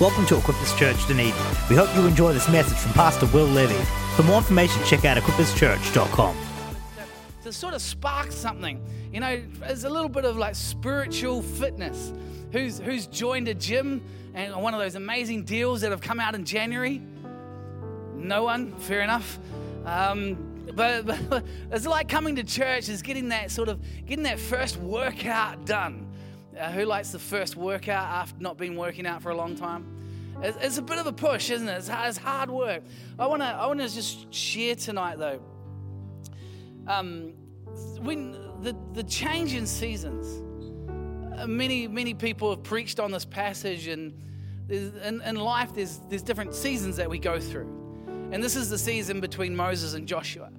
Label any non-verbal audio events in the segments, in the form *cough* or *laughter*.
Welcome to Equippers Church Dunedin. We hope you enjoy this message from Pastor Will Levy. For more information, check out equipperschurch.com. to sort of spark something. You know, there's a little bit of like spiritual fitness. Who's who's joined a gym and one of those amazing deals that have come out in January? No one. Fair enough. Um, but, *laughs* but it's like coming to church is getting that sort of getting that first workout done. Uh, who likes the first workout after not been working out for a long time? It's, it's a bit of a push, isn't it? It's, hard- it's hard work. I wanna I wanna just share tonight though um, when the, the change in seasons, uh, many, many people have preached on this passage, and in, in life, there's, there's different seasons that we go through. And this is the season between Moses and Joshua.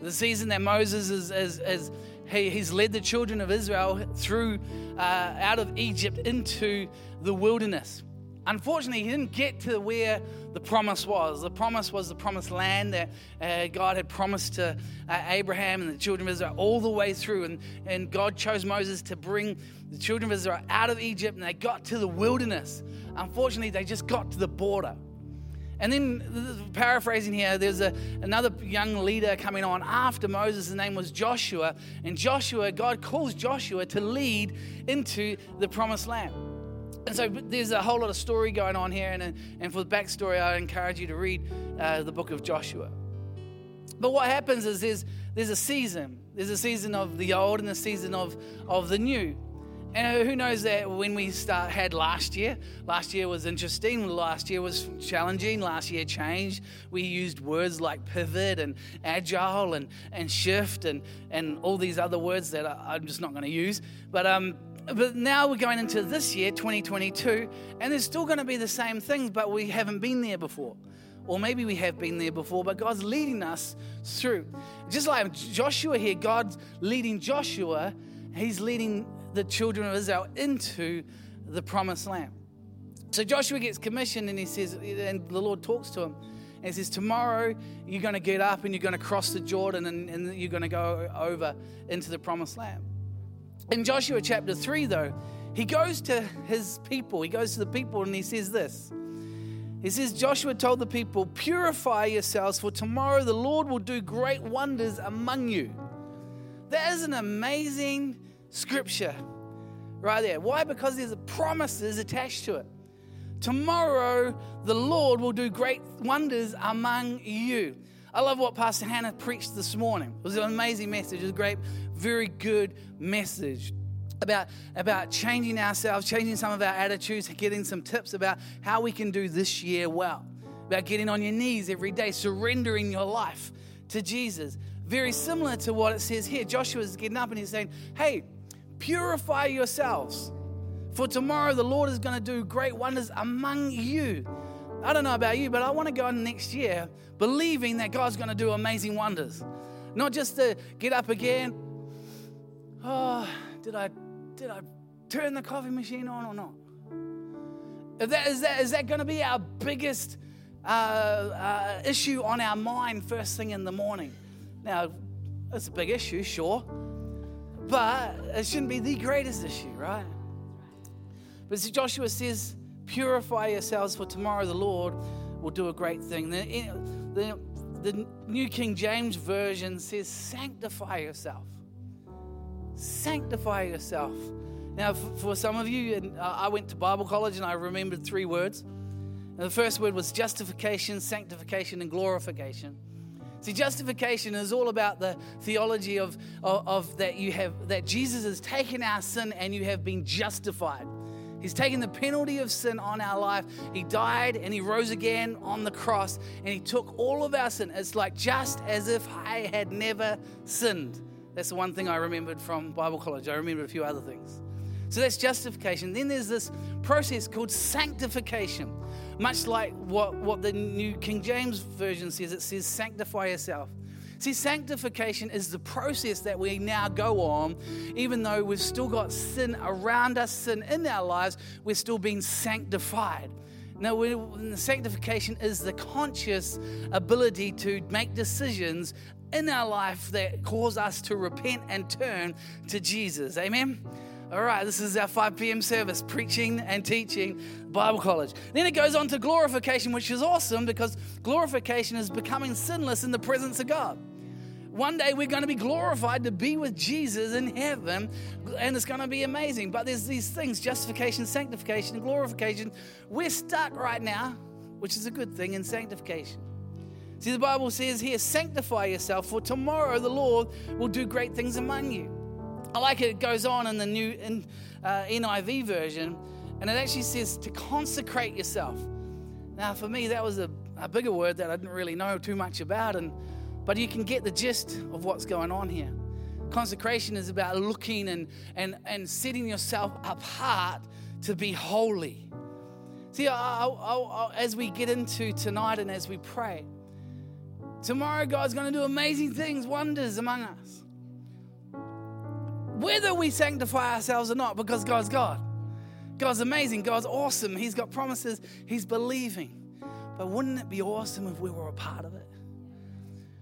The season that Moses is, is, is he, he's led the children of Israel through, uh, out of Egypt into the wilderness. Unfortunately, he didn't get to where the promise was. The promise was the promised land that uh, God had promised to uh, Abraham and the children of Israel all the way through. And, and God chose Moses to bring the children of Israel out of Egypt, and they got to the wilderness. Unfortunately, they just got to the border. And then, paraphrasing here, there's a, another young leader coming on after Moses. His name was Joshua. And Joshua, God calls Joshua to lead into the promised land. And so there's a whole lot of story going on here. And, and for the backstory, I encourage you to read uh, the book of Joshua. But what happens is there's, there's a season. There's a season of the old and a season of, of the new. And who knows that when we start had last year, last year was interesting, last year was challenging, last year changed. We used words like pivot and agile and, and shift and, and all these other words that I- I'm just not going to use. But um, but now we're going into this year, 2022, and there's still going to be the same things, but we haven't been there before. Or maybe we have been there before, but God's leading us through. Just like Joshua here, God's leading Joshua, He's leading the children of Israel into the promised land. So Joshua gets commissioned and he says, and the Lord talks to him. And he says, Tomorrow you're going to get up and you're going to cross the Jordan and, and you're going to go over into the promised land. In Joshua chapter 3, though, he goes to his people. He goes to the people and he says this. He says, Joshua told the people, Purify yourselves, for tomorrow the Lord will do great wonders among you. That is an amazing scripture right there. Why? Because there's promises attached to it. Tomorrow the Lord will do great wonders among you. I love what Pastor Hannah preached this morning. It was an amazing message. It was a great, very good message about, about changing ourselves, changing some of our attitudes, getting some tips about how we can do this year well. About getting on your knees every day, surrendering your life to Jesus. Very similar to what it says here. Joshua is getting up and he's saying, Hey, purify yourselves. For tomorrow the Lord is going to do great wonders among you. I don't know about you, but I want to go in next year believing that God's going to do amazing wonders. Not just to get up again. Oh, did I did I turn the coffee machine on or not? Is that, is that, is that going to be our biggest uh, uh, issue on our mind first thing in the morning? Now, it's a big issue, sure, but it shouldn't be the greatest issue, right? But see, Joshua says, Purify yourselves, for tomorrow the Lord will do a great thing. The, the, the New King James Version says, Sanctify yourself. Sanctify yourself. Now, for some of you, I went to Bible college and I remembered three words. And the first word was justification, sanctification, and glorification. See, justification is all about the theology of, of, of that you have that Jesus has taken our sin and you have been justified. He's taken the penalty of sin on our life. He died and he rose again on the cross and he took all of our sin. It's like just as if I had never sinned. That's the one thing I remembered from Bible college. I remembered a few other things. So that's justification. Then there's this process called sanctification. Much like what, what the New King James Version says, it says, sanctify yourself. See, sanctification is the process that we now go on, even though we've still got sin around us, sin in our lives, we're still being sanctified. Now, sanctification is the conscious ability to make decisions in our life that cause us to repent and turn to Jesus. Amen? All right, this is our 5 p.m. service, preaching and teaching Bible college. Then it goes on to glorification, which is awesome because glorification is becoming sinless in the presence of God. One day we're going to be glorified to be with Jesus in heaven, and it's going to be amazing. But there's these things justification, sanctification, glorification. We're stuck right now, which is a good thing, in sanctification. See, the Bible says here, sanctify yourself, for tomorrow the Lord will do great things among you. I like it, it goes on in the new in, uh, NIV version, and it actually says to consecrate yourself. Now, for me, that was a, a bigger word that I didn't really know too much about, and but you can get the gist of what's going on here. Consecration is about looking and, and, and setting yourself apart to be holy. See, I, I, I, as we get into tonight and as we pray, tomorrow God's going to do amazing things, wonders among us. Whether we sanctify ourselves or not, because God's God. God's amazing. God's awesome. He's got promises. He's believing. But wouldn't it be awesome if we were a part of it?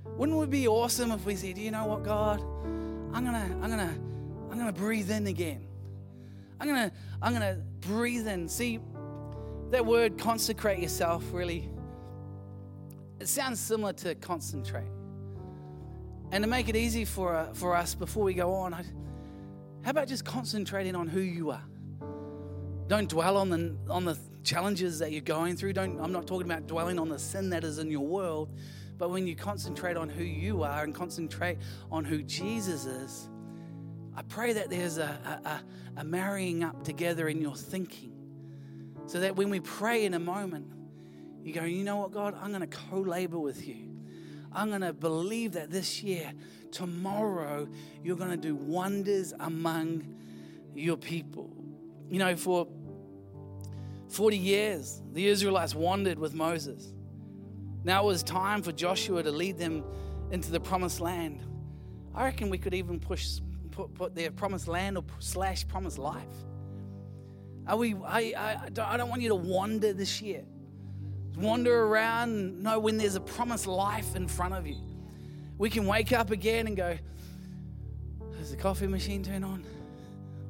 Wouldn't it be awesome if we said, Do you know what, God, I'm gonna, I'm gonna, I'm gonna breathe in again. I'm gonna, I'm gonna breathe in. See, that word consecrate yourself really, it sounds similar to concentrate. And to make it easy for, for us before we go on, I, how about just concentrating on who you are? Don't dwell on the, on the challenges that you're going through. Don't, I'm not talking about dwelling on the sin that is in your world, but when you concentrate on who you are and concentrate on who Jesus is, I pray that there's a, a, a marrying up together in your thinking. So that when we pray in a moment, you go, you know what, God, I'm going to co labor with you. I'm going to believe that this year, tomorrow, you're going to do wonders among your people. You know, for 40 years, the Israelites wandered with Moses. Now it was time for Joshua to lead them into the promised land. I reckon we could even push, put, put their promised land or slash promised life. Are we, I, I, I don't want you to wander this year. Wander around, know when there's a promised life in front of you. We can wake up again and go, does the coffee machine turn on?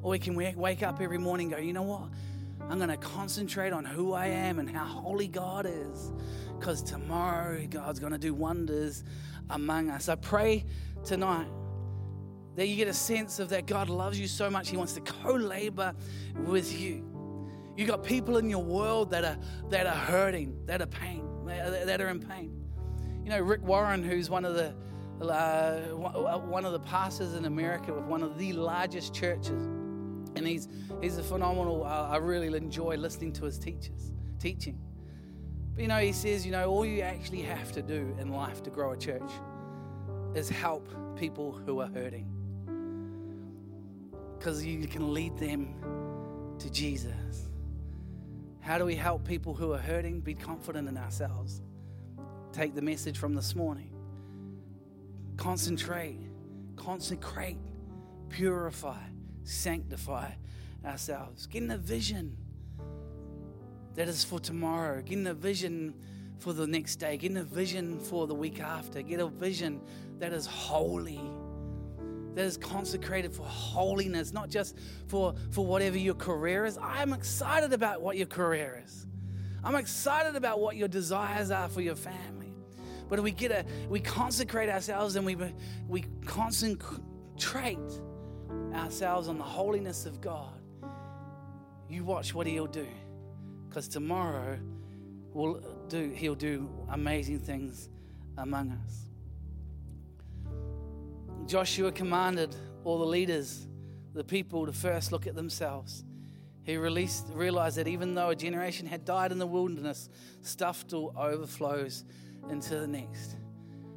Or we can wake up every morning and go, you know what? I'm going to concentrate on who I am and how holy God is because tomorrow God's going to do wonders among us. I pray tonight that you get a sense of that God loves you so much, He wants to co labor with you. You got people in your world that are, that are hurting, that are pain, that are in pain. You know, Rick Warren, who's one of the uh, one of the pastors in America with one of the largest churches, and he's he's a phenomenal. Uh, I really enjoy listening to his teachers teaching. But you know, he says, you know, all you actually have to do in life to grow a church is help people who are hurting. Because you can lead them to Jesus. How do we help people who are hurting? Be confident in ourselves. Take the message from this morning. Concentrate, consecrate, purify, sanctify ourselves. Get in a vision that is for tomorrow. Getting a vision for the next day. Getting a vision for the week after. Get a vision that is holy, that is consecrated for holiness, not just for, for whatever your career is. I'm excited about what your career is. I'm excited about what your desires are for your family. But we get a we consecrate ourselves and we we concentrate ourselves on the holiness of God. You watch what he'll do because tomorrow will do, he'll do amazing things among us. Joshua commanded all the leaders, the people, to first look at themselves. He released, realized that even though a generation had died in the wilderness, stuff still overflows into the next.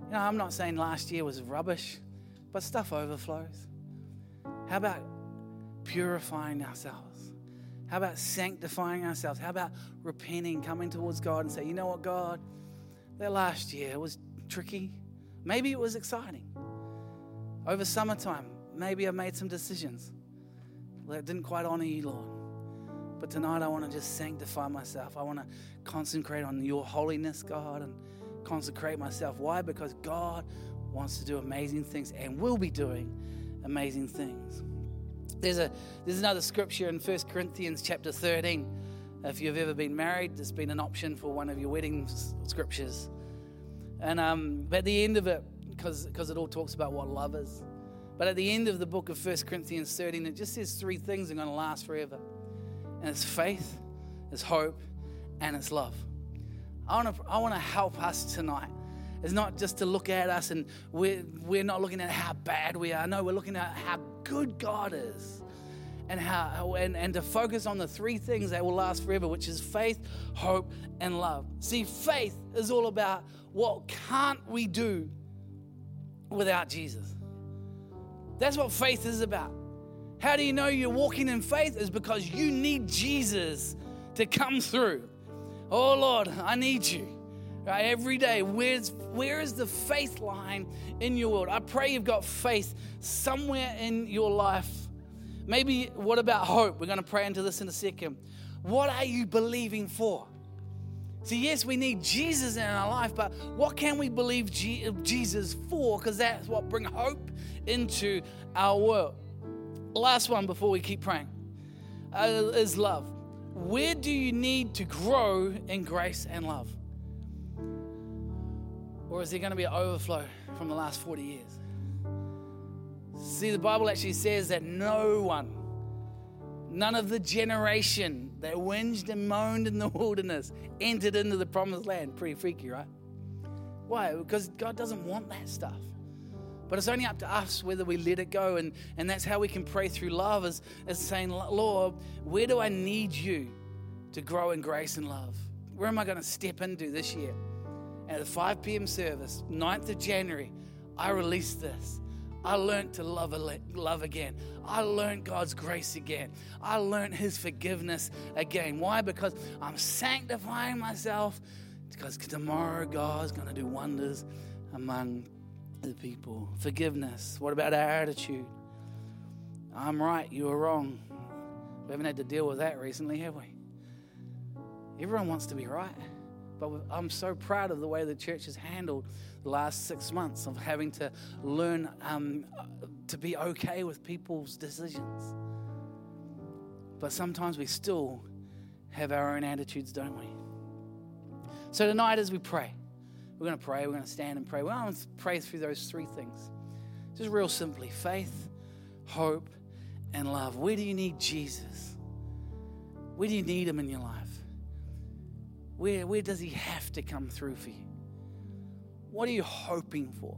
You know, I'm not saying last year was rubbish, but stuff overflows. How about purifying ourselves? How about sanctifying ourselves? How about repenting, coming towards God and say, you know what, God, that last year was tricky. Maybe it was exciting. Over summertime, maybe I made some decisions that didn't quite honor you, Lord. But tonight I want to just sanctify myself. I want to concentrate on your holiness, God, and consecrate myself. Why? Because God wants to do amazing things and will be doing amazing things. There's, a, there's another scripture in 1 Corinthians chapter 13. If you've ever been married, there's been an option for one of your wedding scriptures. And um, at the end of it, because it all talks about what love is, but at the end of the book of 1 Corinthians 13, it just says three things are going to last forever. And it's faith, it's hope, and it's love. I want to I want to help us tonight. It's not just to look at us and we're, we're not looking at how bad we are. No, we're looking at how good God is and how and, and to focus on the three things that will last forever, which is faith, hope, and love. See, faith is all about what can't we do without Jesus. That's what faith is about. How do you know you're walking in faith? Is because you need Jesus to come through. Oh Lord, I need you. Right, every day, where's where is the faith line in your world? I pray you've got faith somewhere in your life. Maybe what about hope? We're going to pray into this in a second. What are you believing for? See, yes, we need Jesus in our life, but what can we believe Jesus for? Because that's what brings hope into our world. Last one before we keep praying uh, is love. Where do you need to grow in grace and love? Or is there going to be an overflow from the last 40 years? See, the Bible actually says that no one, none of the generation that whinged and moaned in the *laughs* wilderness entered into the promised land. Pretty freaky, right? Why? Because God doesn't want that stuff. But it's only up to us whether we let it go. And, and that's how we can pray through love is, is saying, Lord, where do I need you to grow in grace and love? Where am I going to step into this year? At the 5 p.m. service, 9th of January, I release this. I learned to love, love again. I learned God's grace again. I learned His forgiveness again. Why? Because I'm sanctifying myself. Because tomorrow God's going to do wonders among the people. Forgiveness. What about our attitude? I'm right, you are wrong. We haven't had to deal with that recently, have we? Everyone wants to be right. But I'm so proud of the way the church has handled the last six months of having to learn um, to be okay with people's decisions. But sometimes we still have our own attitudes, don't we? So tonight, as we pray, we're going to pray, we're going to stand and pray. We're going to pray through those three things. Just real simply faith, hope, and love. Where do you need Jesus? Where do you need him in your life? Where, where does he have to come through for you? What are you hoping for?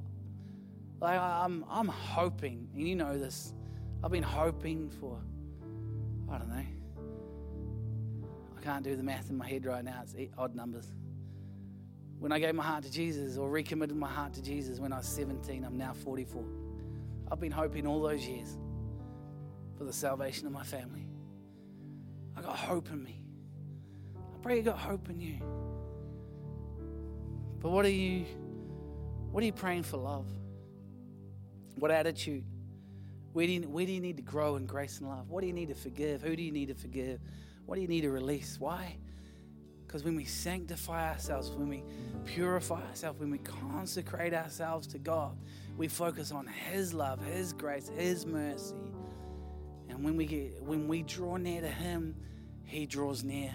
Like I'm, I'm hoping, and you know this. I've been hoping for, I don't know. I can't do the math in my head right now. It's odd numbers. When I gave my heart to Jesus or recommitted my heart to Jesus when I was 17, I'm now 44. I've been hoping all those years for the salvation of my family. I got hope in me. Pray you got hope in you. But what are you what are you praying for love? What attitude? Where do, you, where do you need to grow in grace and love? What do you need to forgive? Who do you need to forgive? What do you need to release? Why? Because when we sanctify ourselves, when we purify ourselves, when we consecrate ourselves to God, we focus on His love, His grace, His mercy. And when we get when we draw near to Him, He draws near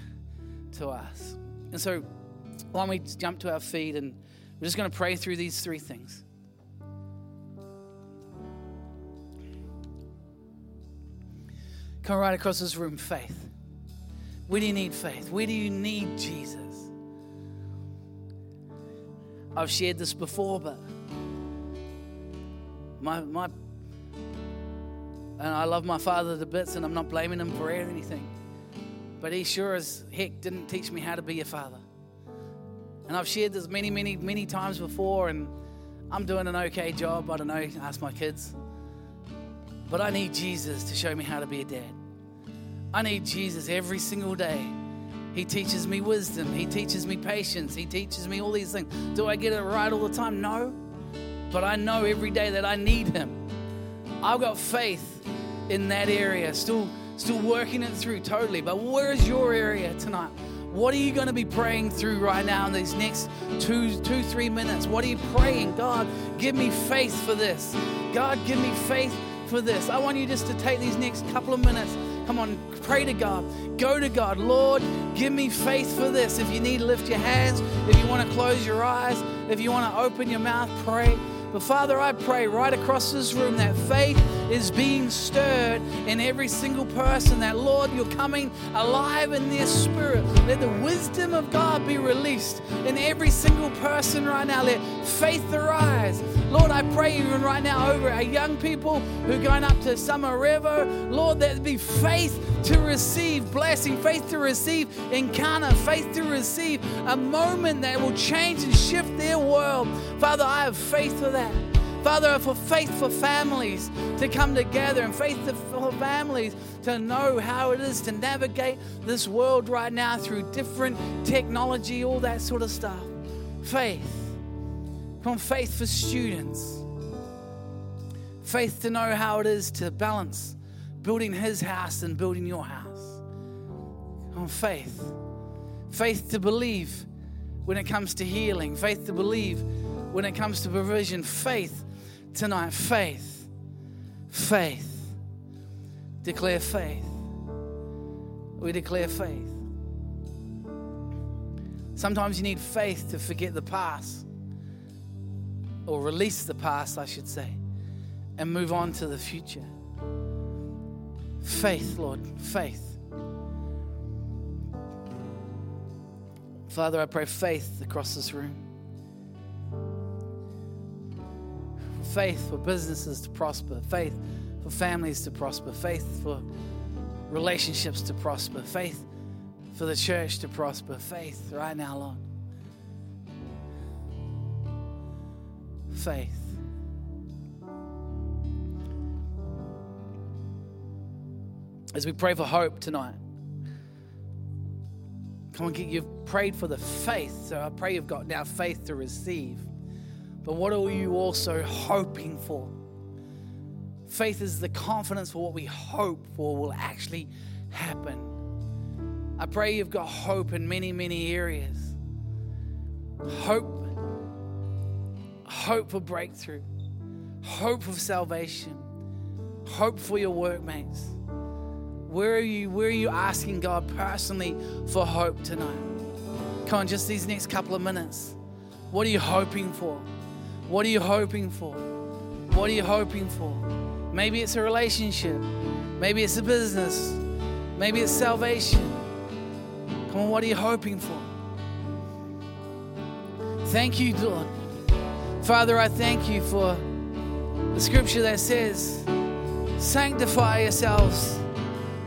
to us. And so why don't we jump to our feet and we're just going to pray through these three things. Come right across this room, faith. Where do you need faith? Where do you need Jesus? I've shared this before, but my my and I love my father to bits, and I'm not blaming him for anything. But he sure as heck didn't teach me how to be a father. And I've shared this many, many, many times before, and I'm doing an okay job. I don't know, ask my kids. But I need Jesus to show me how to be a dad. I need Jesus every single day. He teaches me wisdom. He teaches me patience. He teaches me all these things. Do I get it right all the time? No. But I know every day that I need Him. I've got faith in that area, still, still working it through totally. But where's your area tonight? What are you going to be praying through right now in these next two, two, three minutes? What are you praying? God, give me faith for this. God, give me faith for this. I want you just to take these next couple of minutes. Come on, pray to God. Go to God. Lord, give me faith for this. If you need to lift your hands, if you want to close your eyes, if you want to open your mouth, pray. But Father, I pray right across this room that faith is being stirred in every single person. That, Lord, you're coming alive in their spirit. Let the wisdom of God be released in every single person right now. Let faith arise. Lord, I pray even right now over our young people who are going up to Summer River. Lord, there be faith to receive blessing, faith to receive encounter, faith to receive a moment that will change and shift their world. Father, I have faith for that. Father, for faith for families to come together and faith for families to know how it is to navigate this world right now through different technology, all that sort of stuff. Faith. From faith for students. Faith to know how it is to balance building his house and building your house. On faith. Faith to believe when it comes to healing, faith to believe when it comes to provision, faith tonight, faith, faith. Declare faith. We declare faith. Sometimes you need faith to forget the past, or release the past, I should say, and move on to the future. Faith, Lord, faith. Father, I pray faith across this room. Faith for businesses to prosper, faith for families to prosper, faith for relationships to prosper, faith for the church to prosper, faith right now, Lord. Faith. as we pray for hope tonight. Come on, you've prayed for the faith, so I pray you've got now faith to receive. But what are you also hoping for? Faith is the confidence for what we hope for will actually happen. I pray you've got hope in many, many areas. Hope, hope for breakthrough, hope for salvation, hope for your workmates where are you? Where are you asking God personally for hope tonight? Come on, just these next couple of minutes. What are you hoping for? What are you hoping for? What are you hoping for? Maybe it's a relationship. Maybe it's a business. Maybe it's salvation. Come on, what are you hoping for? Thank you, Lord. Father, I thank you for the scripture that says, Sanctify yourselves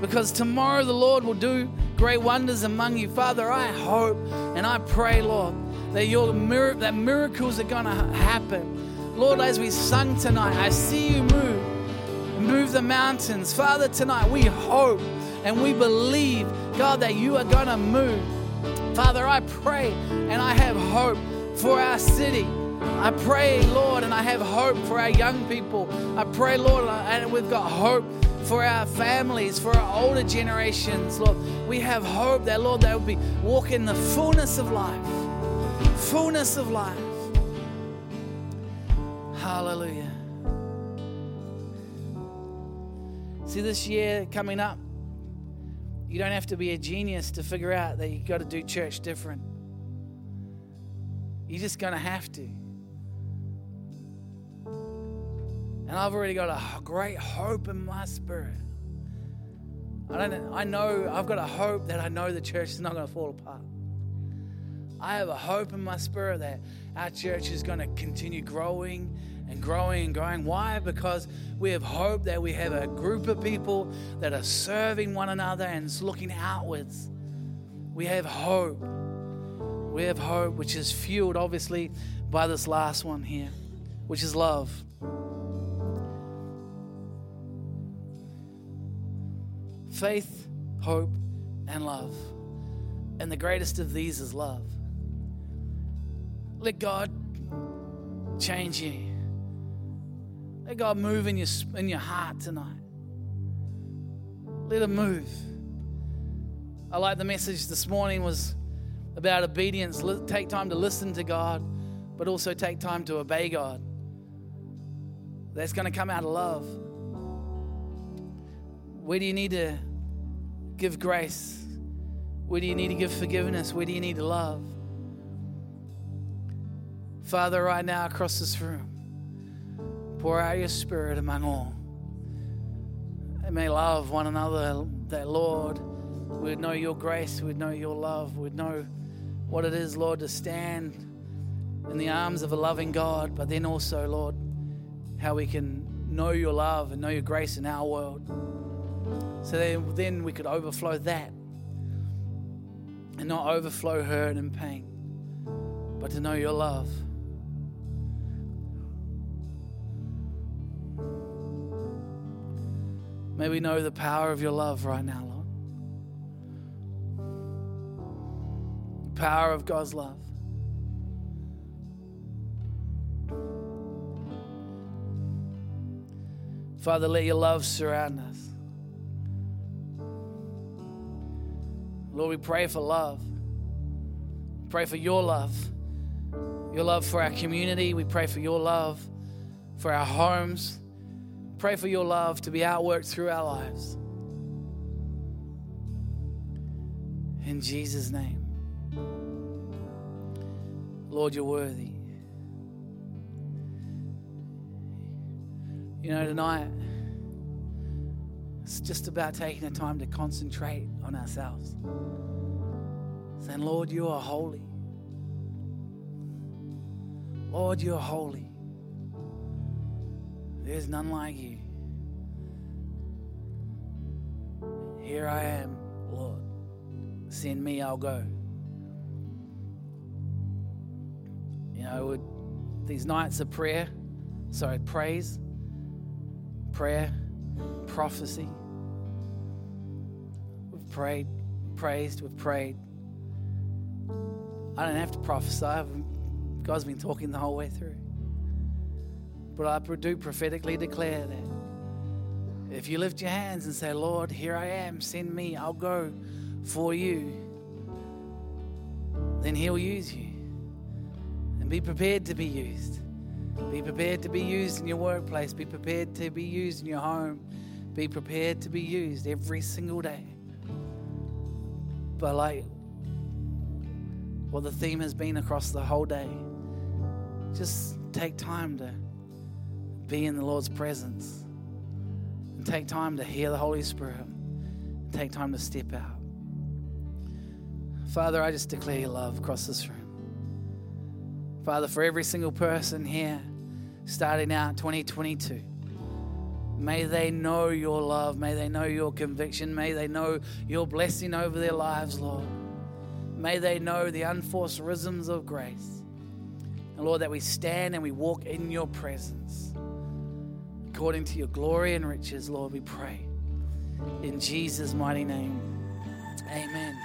because tomorrow the Lord will do great wonders among you. Father, I hope and I pray, Lord, that your mir- that miracles are going to happen. Lord, as we sung tonight, I see you move, move the mountains. Father, tonight we hope and we believe, God, that you are going to move. Father, I pray and I have hope for our city. I pray, Lord, and I have hope for our young people. I pray, Lord, uh, and we've got hope for our families, for our older generations, Lord. We have hope that, Lord, they will be walking the fullness of life. Fullness of life. Hallelujah. See, this year coming up, you don't have to be a genius to figure out that you've got to do church different. You're just going to have to. And I've already got a great hope in my spirit. I don't I know I've got a hope that I know the church is not going to fall apart. I have a hope in my spirit that our church is going to continue growing and growing and growing. Why? Because we have hope that we have a group of people that are serving one another and looking outwards. We have hope. We have hope, which is fueled obviously by this last one here, which is love. faith, hope, and love. And the greatest of these is love. Let God change you. Let God move in your, in your heart tonight. Let Him move. I like the message this morning was about obedience. Take time to listen to God, but also take time to obey God. That's going to come out of love. Where do you need to give grace? Where do you need to give forgiveness? Where do you need to love? Father, right now across this room, pour out your spirit among all. And may love one another, that Lord, we'd know your grace, we'd know your love, we'd know what it is, Lord, to stand in the arms of a loving God, but then also, Lord, how we can know your love and know your grace in our world. So then, then we could overflow that and not overflow hurt and pain, but to know your love. May we know the power of your love right now, Lord. The power of God's love. Father, let your love surround us. Lord, we pray for love. Pray for your love. Your love for our community. We pray for your love for our homes. Pray for your love to be outworked through our lives. In Jesus' name. Lord, you're worthy. You know, tonight, it's just about taking the time to concentrate on ourselves. Saying, Lord, you are holy. Lord, you are holy. There's none like you. Here I am, Lord. Send me, I'll go. You know, with these nights of prayer, sorry, praise, prayer, prophecy. We've prayed, praised, we've prayed. I don't have to prophesy. God's been talking the whole way through. But I do prophetically declare that if you lift your hands and say, Lord, here I am, send me, I'll go for you, then He'll use you. And be prepared to be used. Be prepared to be used in your workplace. Be prepared to be used in your home. Be prepared to be used every single day. But, like what the theme has been across the whole day, just take time to be in the Lord's presence take time to hear the Holy Spirit take time to step out. Father, I just declare your love across this room. Father, for every single person here starting out 2022, may they know your love. May they know your conviction. May they know your blessing over their lives, Lord. May they know the unforced rhythms of grace. And Lord, that we stand and we walk in your presence according to your glory and riches, Lord, we pray. In Jesus' mighty name, amen.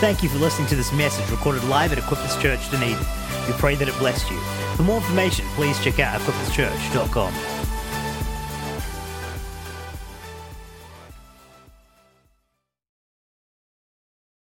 Thank you for listening to this message recorded live at Equippers Church Dunedin. We pray that it blessed you. For more information, please check out equipperschurch.com.